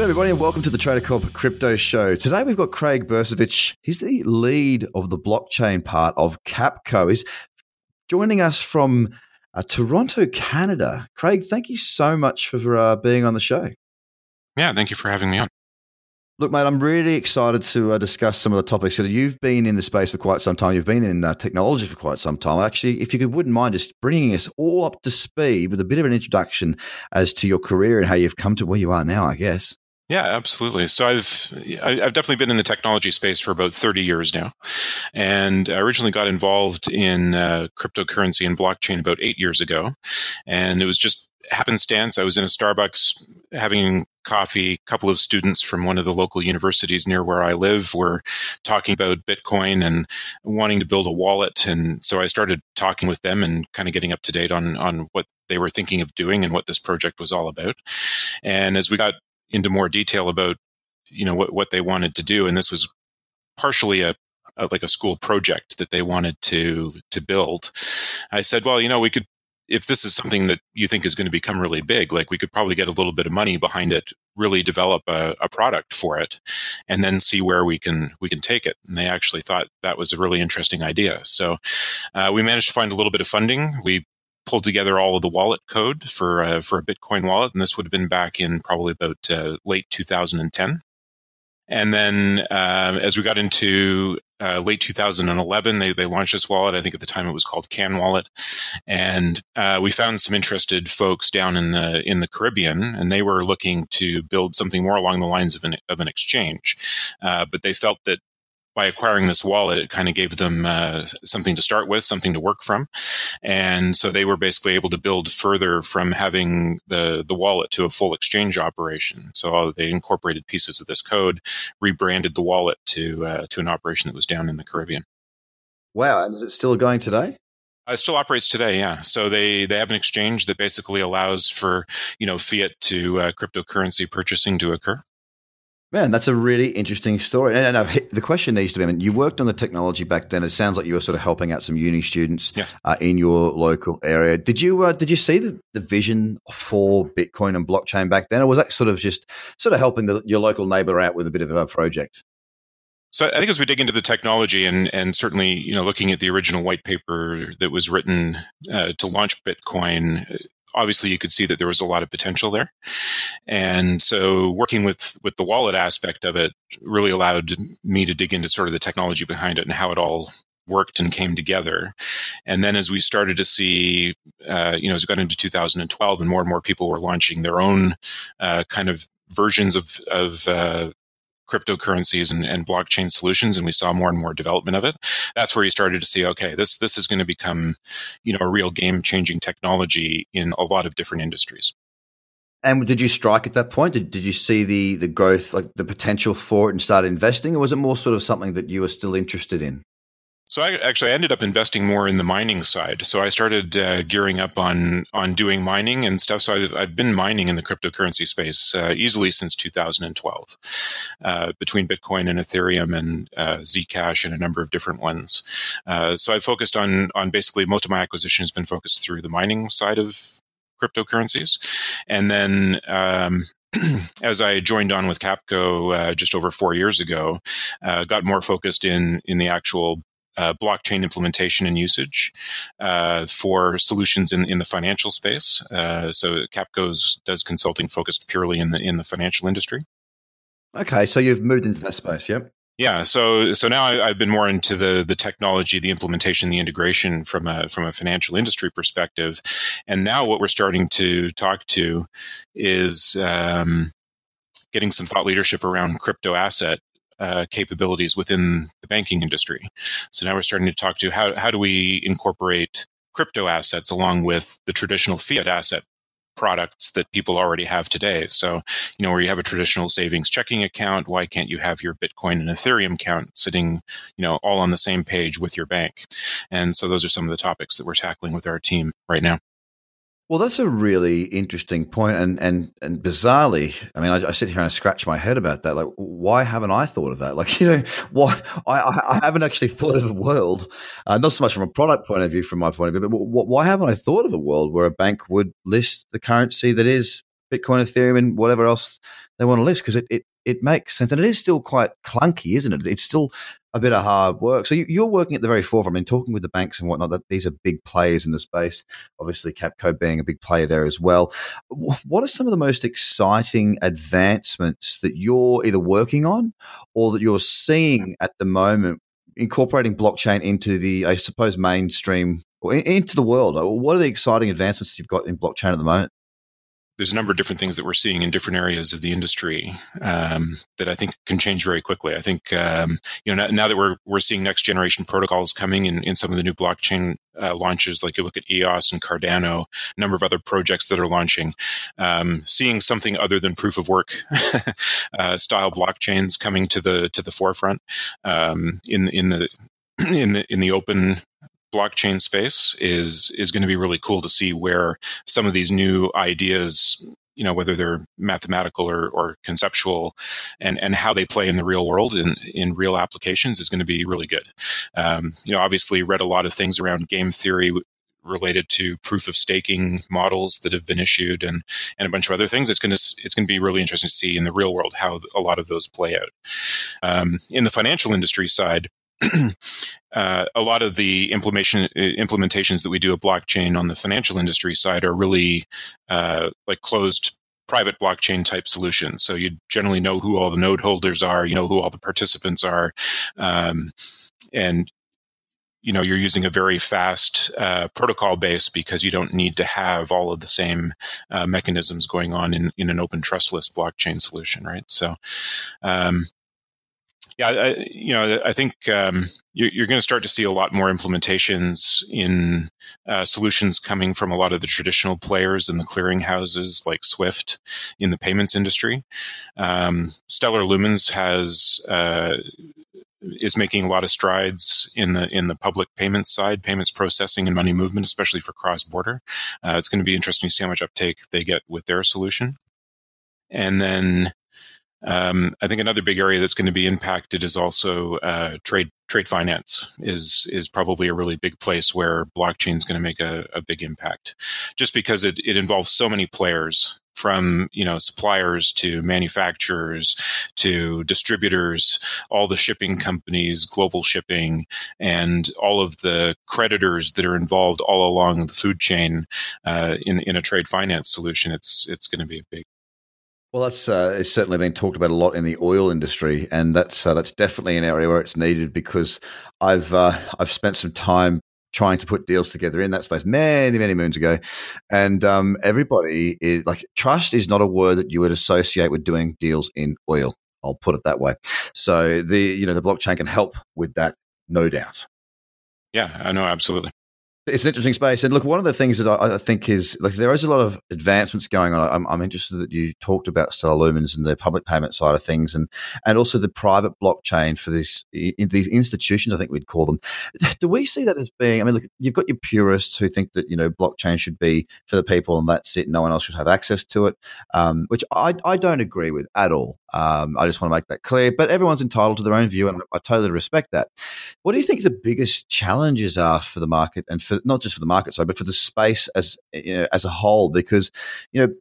Good everybody, and welcome to the Trader Cobb Crypto Show. Today we've got Craig Borysowich. He's the lead of the blockchain part of Capco. He's joining us from uh, Toronto, Canada. Craig, thank you so much for uh, being on the show. Yeah, thank you for having me on. Look, mate, I'm really excited to uh, discuss some of the topics. because you've been in the space for quite some time. You've been in uh, technology for quite some time. Actually, if you could, wouldn't mind just bringing us all up to speed with a bit of an introduction as to your career and how you've come to where you are now, I guess. Yeah, absolutely. So I've I've definitely been in the technology space for about 30 years now, and I originally got involved in uh, cryptocurrency and blockchain about eight years ago, and it was just happenstance. I was in a Starbucks having coffee. A couple of students from one of the local universities near where I live were talking about Bitcoin and wanting to build a wallet, and so I started talking with them and kind of getting up to date on on what they were thinking of doing and what this project was all about. And as we got into more detail about you know what what they wanted to do, and this was partially a, a, like a school project that they wanted to to build. I said, well, you know, we could if this is something that you think is going to become really big, like we could probably get a little bit of money behind it, really develop a, a product for it, and then see where we can we can take it. And they actually thought that was a really interesting idea. So uh, we managed to find a little bit of funding. We pulled together all of the wallet code for uh, for a Bitcoin wallet, and this would have been back in probably about uh, late 2010. And then uh, as we got into uh, late 2011, they, they launched this wallet. I think at the time it was called Can Wallet, and uh, we found some interested folks down in the in the Caribbean, and they were looking to build something more along the lines of an of an exchange, uh, but they felt that by acquiring this wallet, it kind of gave them uh, something to start with, something to work from, and so they were basically able to build further from having the the wallet to a full exchange operation. So they incorporated pieces of this code, rebranded the wallet to uh, to an operation that was down in the Caribbean. Wow! And is it still going today? Uh, it still operates today, yeah. So they they have an exchange that basically allows for you know fiat to uh, cryptocurrency purchasing to occur. Man, that's a really interesting story. And, and, the question needs to be: I mean, you worked on the technology back then. It sounds like you were sort of helping out some uni students yes. uh, in your local area. Did you uh, did you see the, the vision for Bitcoin and blockchain back then, or was that sort of just sort of helping the, your local neighbor out with a bit of a project? So I think as we dig into the technology and and certainly you know looking at the original white paper that was written uh, to launch Bitcoin, obviously you could see that there was a lot of potential there. And so working with with the wallet aspect of it really allowed me to dig into sort of the technology behind it and how it all worked and came together. And then as we started to see, uh, you know, as we got into 2012 and more and more people were launching their own uh, kind of versions of, of uh, cryptocurrencies and, and blockchain solutions, and we saw more and more development of it. That's where you started to see, okay, this this is going to become, you know, a real game changing technology in a lot of different industries. And did you strike at that point? Did, did you see the the growth, like the potential for it, and start investing, or was it more sort of something that you were still interested in? So I actually ended up investing more in the mining side. So I started uh, gearing up on on doing mining and stuff. So I've, I've been mining in the cryptocurrency space uh, easily since 2012, uh, between Bitcoin and Ethereum and uh, Zcash and a number of different ones. Uh, so I focused on on basically most of my acquisition has been focused through the mining side of cryptocurrencies, and then um, as I joined on with Capco uh, just over four years ago, uh, got more focused in in the actual uh, blockchain implementation and usage uh, for solutions in, in the financial space. Uh, so Capco's does consulting focused purely in the in the financial industry. Okay, so you've moved into that space, yep. Yeah, so so now I, have been more into the the technology, the implementation, the integration from a from a financial industry perspective, and now what we're starting to talk to is um, getting some thought leadership around crypto asset uh, capabilities within the banking industry. So now we're starting to talk to how how do we incorporate crypto assets along with the traditional fiat asset products that people already have today. So, you know, where you have a traditional savings checking account, why can't you have your Bitcoin and Ethereum account sitting, you know, all on the same page with your bank? And so those are some of the topics that we're tackling with our team right now. Well, that's a really interesting point, and and and bizarrely, I mean, I, I, sit here and I scratch my head about that. Like, why haven't I thought of that? Like, you know, why I, I haven't actually thought of the world, uh, not so much from a product point of view, from my point of view, but why haven't I thought of a world where a bank would list the currency that is Bitcoin, Ethereum, and whatever else they want to list? Because it, it it makes sense, and it is still quite clunky, isn't it? It's still a bit of hard work. So you, are working at the very forefront. I mean, talking with the banks and whatnot, that these are big players in the space. Obviously, Capco being a big player there as well. What are some of the most exciting advancements that you're either working on or that you're seeing at the moment, incorporating blockchain into the, I suppose, mainstream or into the world? What are the exciting advancements you've got in blockchain at the moment? There's a number of different things that we're seeing in different areas of the industry um, that I think can change very quickly. I think um, you know now, now, that we're we're seeing next generation protocols coming in, in some of the new blockchain uh, launches, like you look at EOS and Cardano, a number of other projects that are launching, um, seeing something other than proof of work uh, style blockchains coming to the to the forefront um, in in the in the in the open blockchain space is is going to be really cool to see where some of these new ideas you know whether they're mathematical or, or conceptual and and how they play in the real world and in real applications is going to be really good. Um, you know obviously read a lot of things around game theory related to proof of staking models that have been issued and and a bunch of other things. It's going to it's going to be really interesting to see in the real world how a lot of those play out. Um, in the financial industry side uh, a lot of the implementation implementations that we do of blockchain on the financial industry side are really uh, like closed private blockchain type solutions. So you generally know who all the node holders are, you know who all the participants are, um, and you know you're using a very fast uh, protocol base because you don't need to have all of the same uh, mechanisms going on in, in an open trustless blockchain solution, right? So um, yeah, I, you know, I think um, you're, you're going to start to see a lot more implementations in uh, solutions coming from a lot of the traditional players in the clearinghouses like Swift in the payments industry. Um, Stellar Lumens has uh, is making a lot of strides in the in the public payments side, payments processing and money movement, especially for cross border. Uh, it's going to be interesting to see how much uptake they get with their solution. And then um, I think another big area that's going to be impacted is also uh, trade trade finance is is probably a really big place where blockchain is going to make a, a, big impact, just because it, it involves so many players from you know suppliers to manufacturers to distributors, all the shipping companies, global shipping, and all of the creditors that are involved all along the food chain uh, in in a trade finance solution. It's it's going to be a big well, that's uh, it's certainly been talked about a lot in the oil industry, and that's uh, that's definitely an area where it's needed because I've uh, I've spent some time trying to put deals together in that space many many moons ago, and um, everybody is like trust is not a word that you would associate with doing deals in oil. I'll put it that way. So the you know the blockchain can help with that, no doubt. Yeah, I know absolutely it's an interesting space. And look, one of the things that I, I, think is like there is a lot of advancements going on. I'm, I'm, interested that you talked about Stellar Lumens and the public payment side of things, and and also the private blockchain for this in these institutions. I think we'd call them. Do we see that as being? I mean, look, you've got your purists who think that you know blockchain should be for the people and that's it. No one else should have access to it, um, which I I don't agree with at all. Um, I just want to make that clear. But everyone's entitled to their own view, and I totally respect that. What do you think the biggest challenges are for the market, and for not just for the market side, but for the space as you know, as a whole? Because you know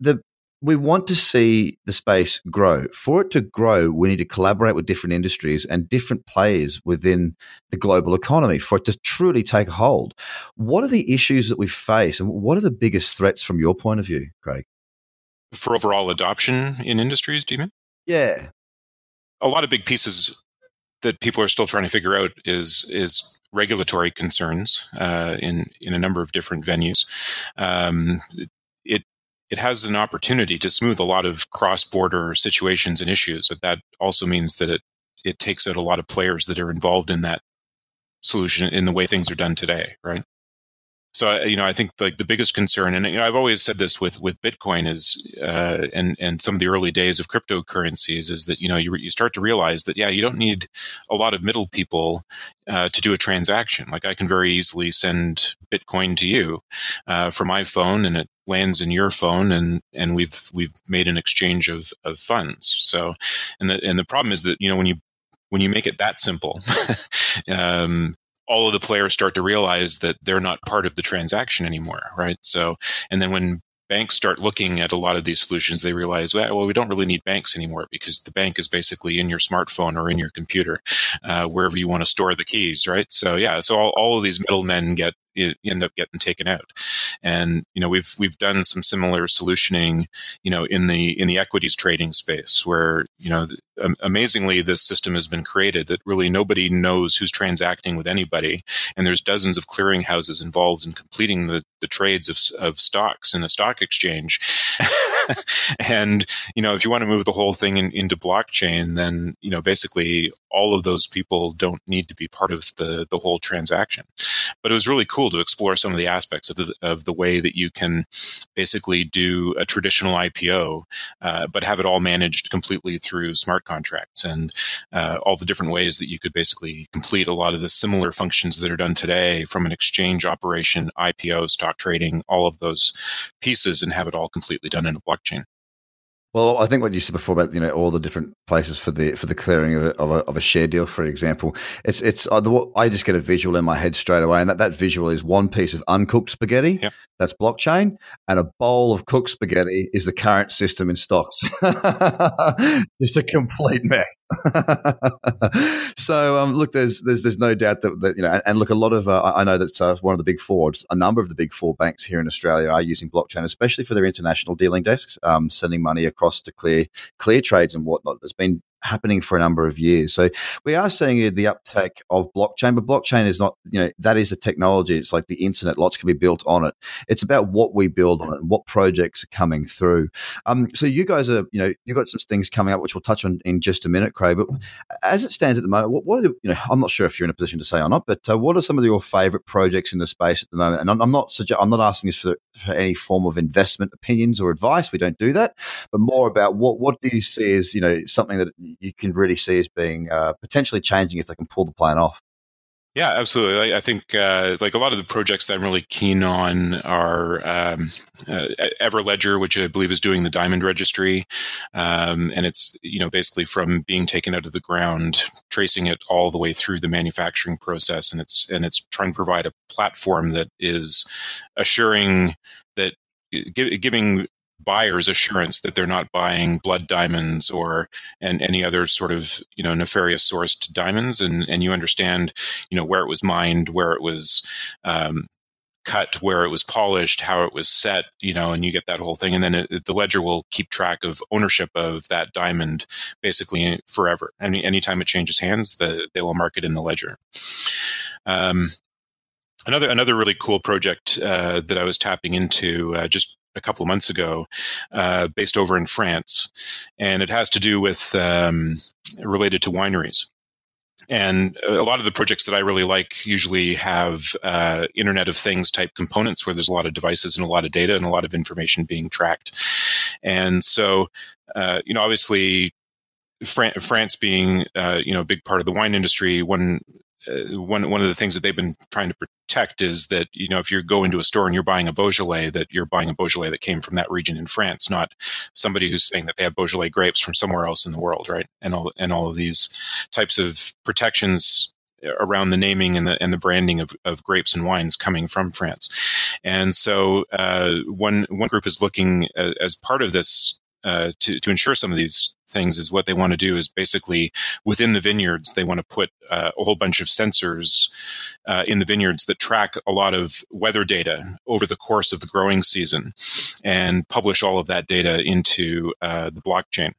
the we want to see the space grow. For it to grow, we need to collaborate with different industries and different players within the global economy for it to truly take hold. What are the issues that we face, and what are the biggest threats from your point of view, Craig? for overall adoption in industries, do you mean? Yeah. A lot of big pieces that people are still trying to figure out is is regulatory concerns uh, in in a number of different venues. Um, it it has an opportunity to smooth a lot of cross-border situations and issues, but that also means that it it takes out a lot of players that are involved in that solution in the way things are done today, right? So you know, I think like the biggest concern, and you know, I've always said this with with Bitcoin is, uh, and and some of the early days of cryptocurrencies is that you know you you start to realize that yeah, you don't need a lot of middle people uh, to do a transaction. Like I can very easily send Bitcoin to you uh, from my phone, and it lands in your phone, and and we've we've made an exchange of of funds. So, and the and the problem is that you know when you when you make it that simple, um, all of the players start to realize that they're not part of the transaction anymore, right? So, and then when banks start looking at a lot of these solutions, they realize, well, we don't really need banks anymore because the bank is basically in your smartphone or in your computer, uh, wherever you want to store the keys, right? So, yeah, so all, all of these middlemen get end up getting taken out. And you know, we've we've done some similar solutioning, you know, in the in the equities trading space, where you know, amazingly, this system has been created that really nobody knows who's transacting with anybody, and there's dozens of clearinghouses involved in completing the the trades of of stocks in a stock exchange. and you know, if you want to move the whole thing in, into blockchain, then you know, basically all of those people don't need to be part of the the whole transaction. But it was really cool to explore some of the aspects of the of the way that you can basically do a traditional IPO, uh, but have it all managed completely through smart contracts and uh, all the different ways that you could basically complete a lot of the similar functions that are done today from an exchange operation, IPO, stock trading, all of those pieces, and have it all completely done in a blockchain blockchain. Well, I think what you said before about you know all the different places for the for the clearing of a, of a, of a share deal, for example, it's it's uh, I just get a visual in my head straight away, and that, that visual is one piece of uncooked spaghetti yep. that's blockchain, and a bowl of cooked spaghetti is the current system in stocks. just a complete mess. so um, look, there's there's there's no doubt that, that you know, and, and, look, a lot of uh, I know that uh, one of the big four, a number of the big four banks here in Australia are using blockchain, especially for their international dealing desks, um, sending money across across to clear clear trades and whatnot. There's been happening for a number of years. So we are seeing the uptake of blockchain, but blockchain is not, you know, that is the technology. It's like the internet. Lots can be built on it. It's about what we build on it and what projects are coming through. Um, so you guys are, you know, you've got some things coming up, which we'll touch on in just a minute, Craig. But as it stands at the moment, what, what are the, you know, I'm not sure if you're in a position to say or not, but uh, what are some of your favorite projects in the space at the moment? And I'm, I'm not, suggest- I'm not asking this for, for any form of investment opinions or advice. We don't do that, but more about what, what do you see as, you know, something that you can really see as being uh, potentially changing if they can pull the plan off. Yeah, absolutely. I, think uh, like a lot of the projects that I'm really keen on are um, uh, Everledger, which I believe is doing the Diamond Registry, um, and it's you know basically from being taken out of the ground, tracing it all the way through the manufacturing process, and it's and it's trying to provide a platform that is assuring that giving buyers assurance that they're not buying blood diamonds or and any other sort of you know nefarious sourced diamonds. And and you understand you know where it was mined where it was um, cut where it was polished how it was set you know and you get that whole thing. And then it, the ledger will keep track of ownership of that diamond basically forever. Any anytime it changes hands the, they will mark it in the ledger. Um, another another really cool project uh, that I was tapping into uh, just a couple of months ago, uh, based over in France, and it has to do with um, related to wineries. And a lot of the projects that I really like usually have uh, Internet of Things type components where there's a lot of devices and a lot of data and a lot of information being tracked. And so, uh, you know, obviously, Fran- France being uh, you know a big part of the wine industry, one uh, one one of the things that they've been trying to protect is that you know if you go into a store and you're buying a Beaujolais, that you're buying a Beaujolais that came from that region in France, not somebody who's saying that they have Beaujolais grapes from somewhere else in the world, right? And all and all of these types of protections around the naming and the and the branding of, of grapes and wines coming from France. And so uh, one one group is looking uh, as part of this uh, to, to ensure some of these things is what they want to do is basically within the vineyards they want to put uh, a whole bunch of sensors uh, in the vineyards that track a lot of weather data over the course of the growing season and publish all of that data into uh, the blockchain.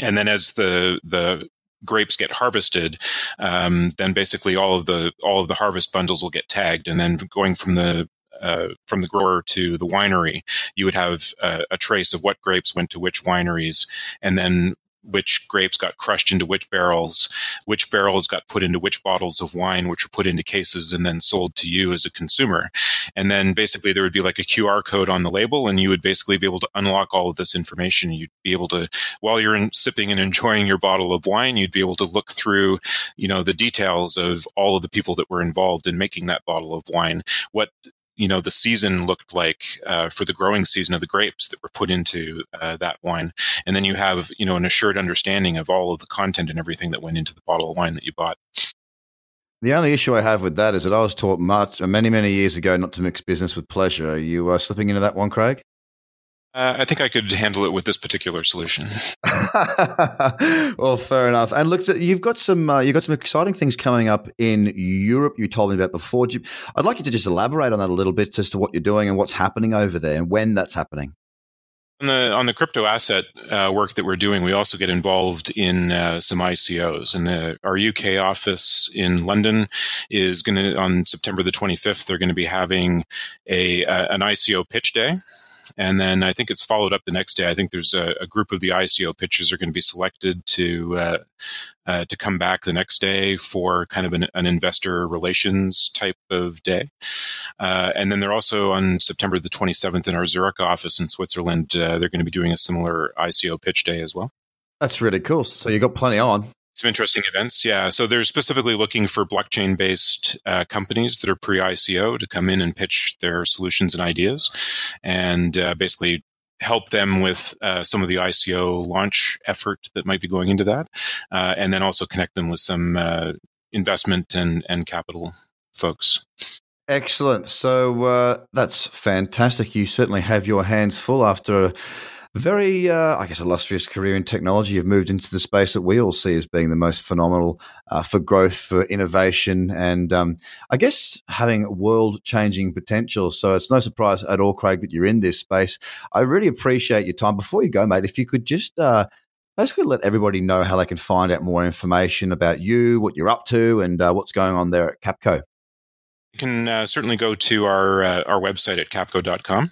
And then as the the grapes get harvested, um, then basically all of the all of the harvest bundles will get tagged, and then going from the uh, from the grower to the winery, you would have uh, a trace of what grapes went to which wineries, and then which grapes got crushed into which barrels, which barrels got put into which bottles of wine, which were put into cases and then sold to you as a consumer. And then basically there would be like a QR code on the label and you would basically be able to unlock all of this information. You'd be able to, while you're in, sipping and enjoying your bottle of wine, you'd be able to look through, you know, the details of all of the people that were involved in making that bottle of wine. What you know the season looked like uh, for the growing season of the grapes that were put into uh, that wine and then you have you know an assured understanding of all of the content and everything that went into the bottle of wine that you bought the only issue I have with that is that I was taught much many, many years ago not to mix business with pleasure. Are you uh, slipping into that one, Craig? Uh, I think I could handle it with this particular solution. well, fair enough. And look, you've got some uh, you've got some exciting things coming up in Europe. You told me about before. I'd like you to just elaborate on that a little bit as to what you're doing and what's happening over there and when that's happening. On the on the crypto asset uh, work that we're doing, we also get involved in uh, some ICOs. And uh, our UK office in London is going to on September the 25th. They're going to be having a an ICO pitch day. And then I think it's followed up the next day. I think there's a, a group of the ICO pitchers are going to be selected to uh, uh, to come back the next day for kind of an, an investor relations type of day. Uh, and then they're also on September the 27th in our Zurich office in Switzerland. Uh, they're going to be doing a similar ICO pitch day as well. That's really cool. So you got plenty on some interesting events. Yeah. So they're specifically looking for blockchain based uh, companies that are pre ICO to come in and pitch their solutions and ideas and uh, basically help them with uh, some of the ICO launch effort that might be going into that. Uh, and then also connect them with some uh, investment and, and capital folks. Excellent. So uh, that's fantastic. You certainly have your hands full after very, uh, I guess, illustrious career in technology. You've moved into the space that we all see as being the most phenomenal uh, for growth, for innovation, and um, I guess having world changing potential. So it's no surprise at all, Craig, that you're in this space. I really appreciate your time. Before you go, mate, if you could just uh, basically let everybody know how they can find out more information about you, what you're up to, and uh, what's going on there at Capco. You can uh, certainly go to our uh, our website at capco.com.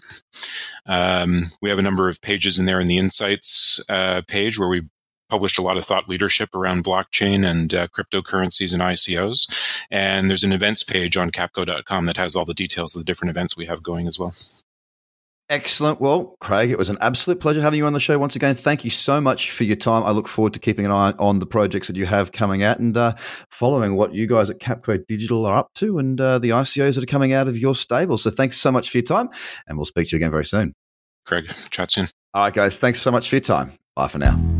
Um, we have a number of pages in there in the insights uh, page where we published a lot of thought leadership around blockchain and uh, cryptocurrencies and ICOs. And there's an events page on capco.com that has all the details of the different events we have going as well. Excellent. Well, Craig, it was an absolute pleasure having you on the show once again. Thank you so much for your time. I look forward to keeping an eye on the projects that you have coming out and uh, following what you guys at Capco Digital are up to and uh, the ICOs that are coming out of your stable. So thanks so much for your time, and we'll speak to you again very soon. Craig, chat soon. All right, guys. Thanks so much for your time. Bye for now.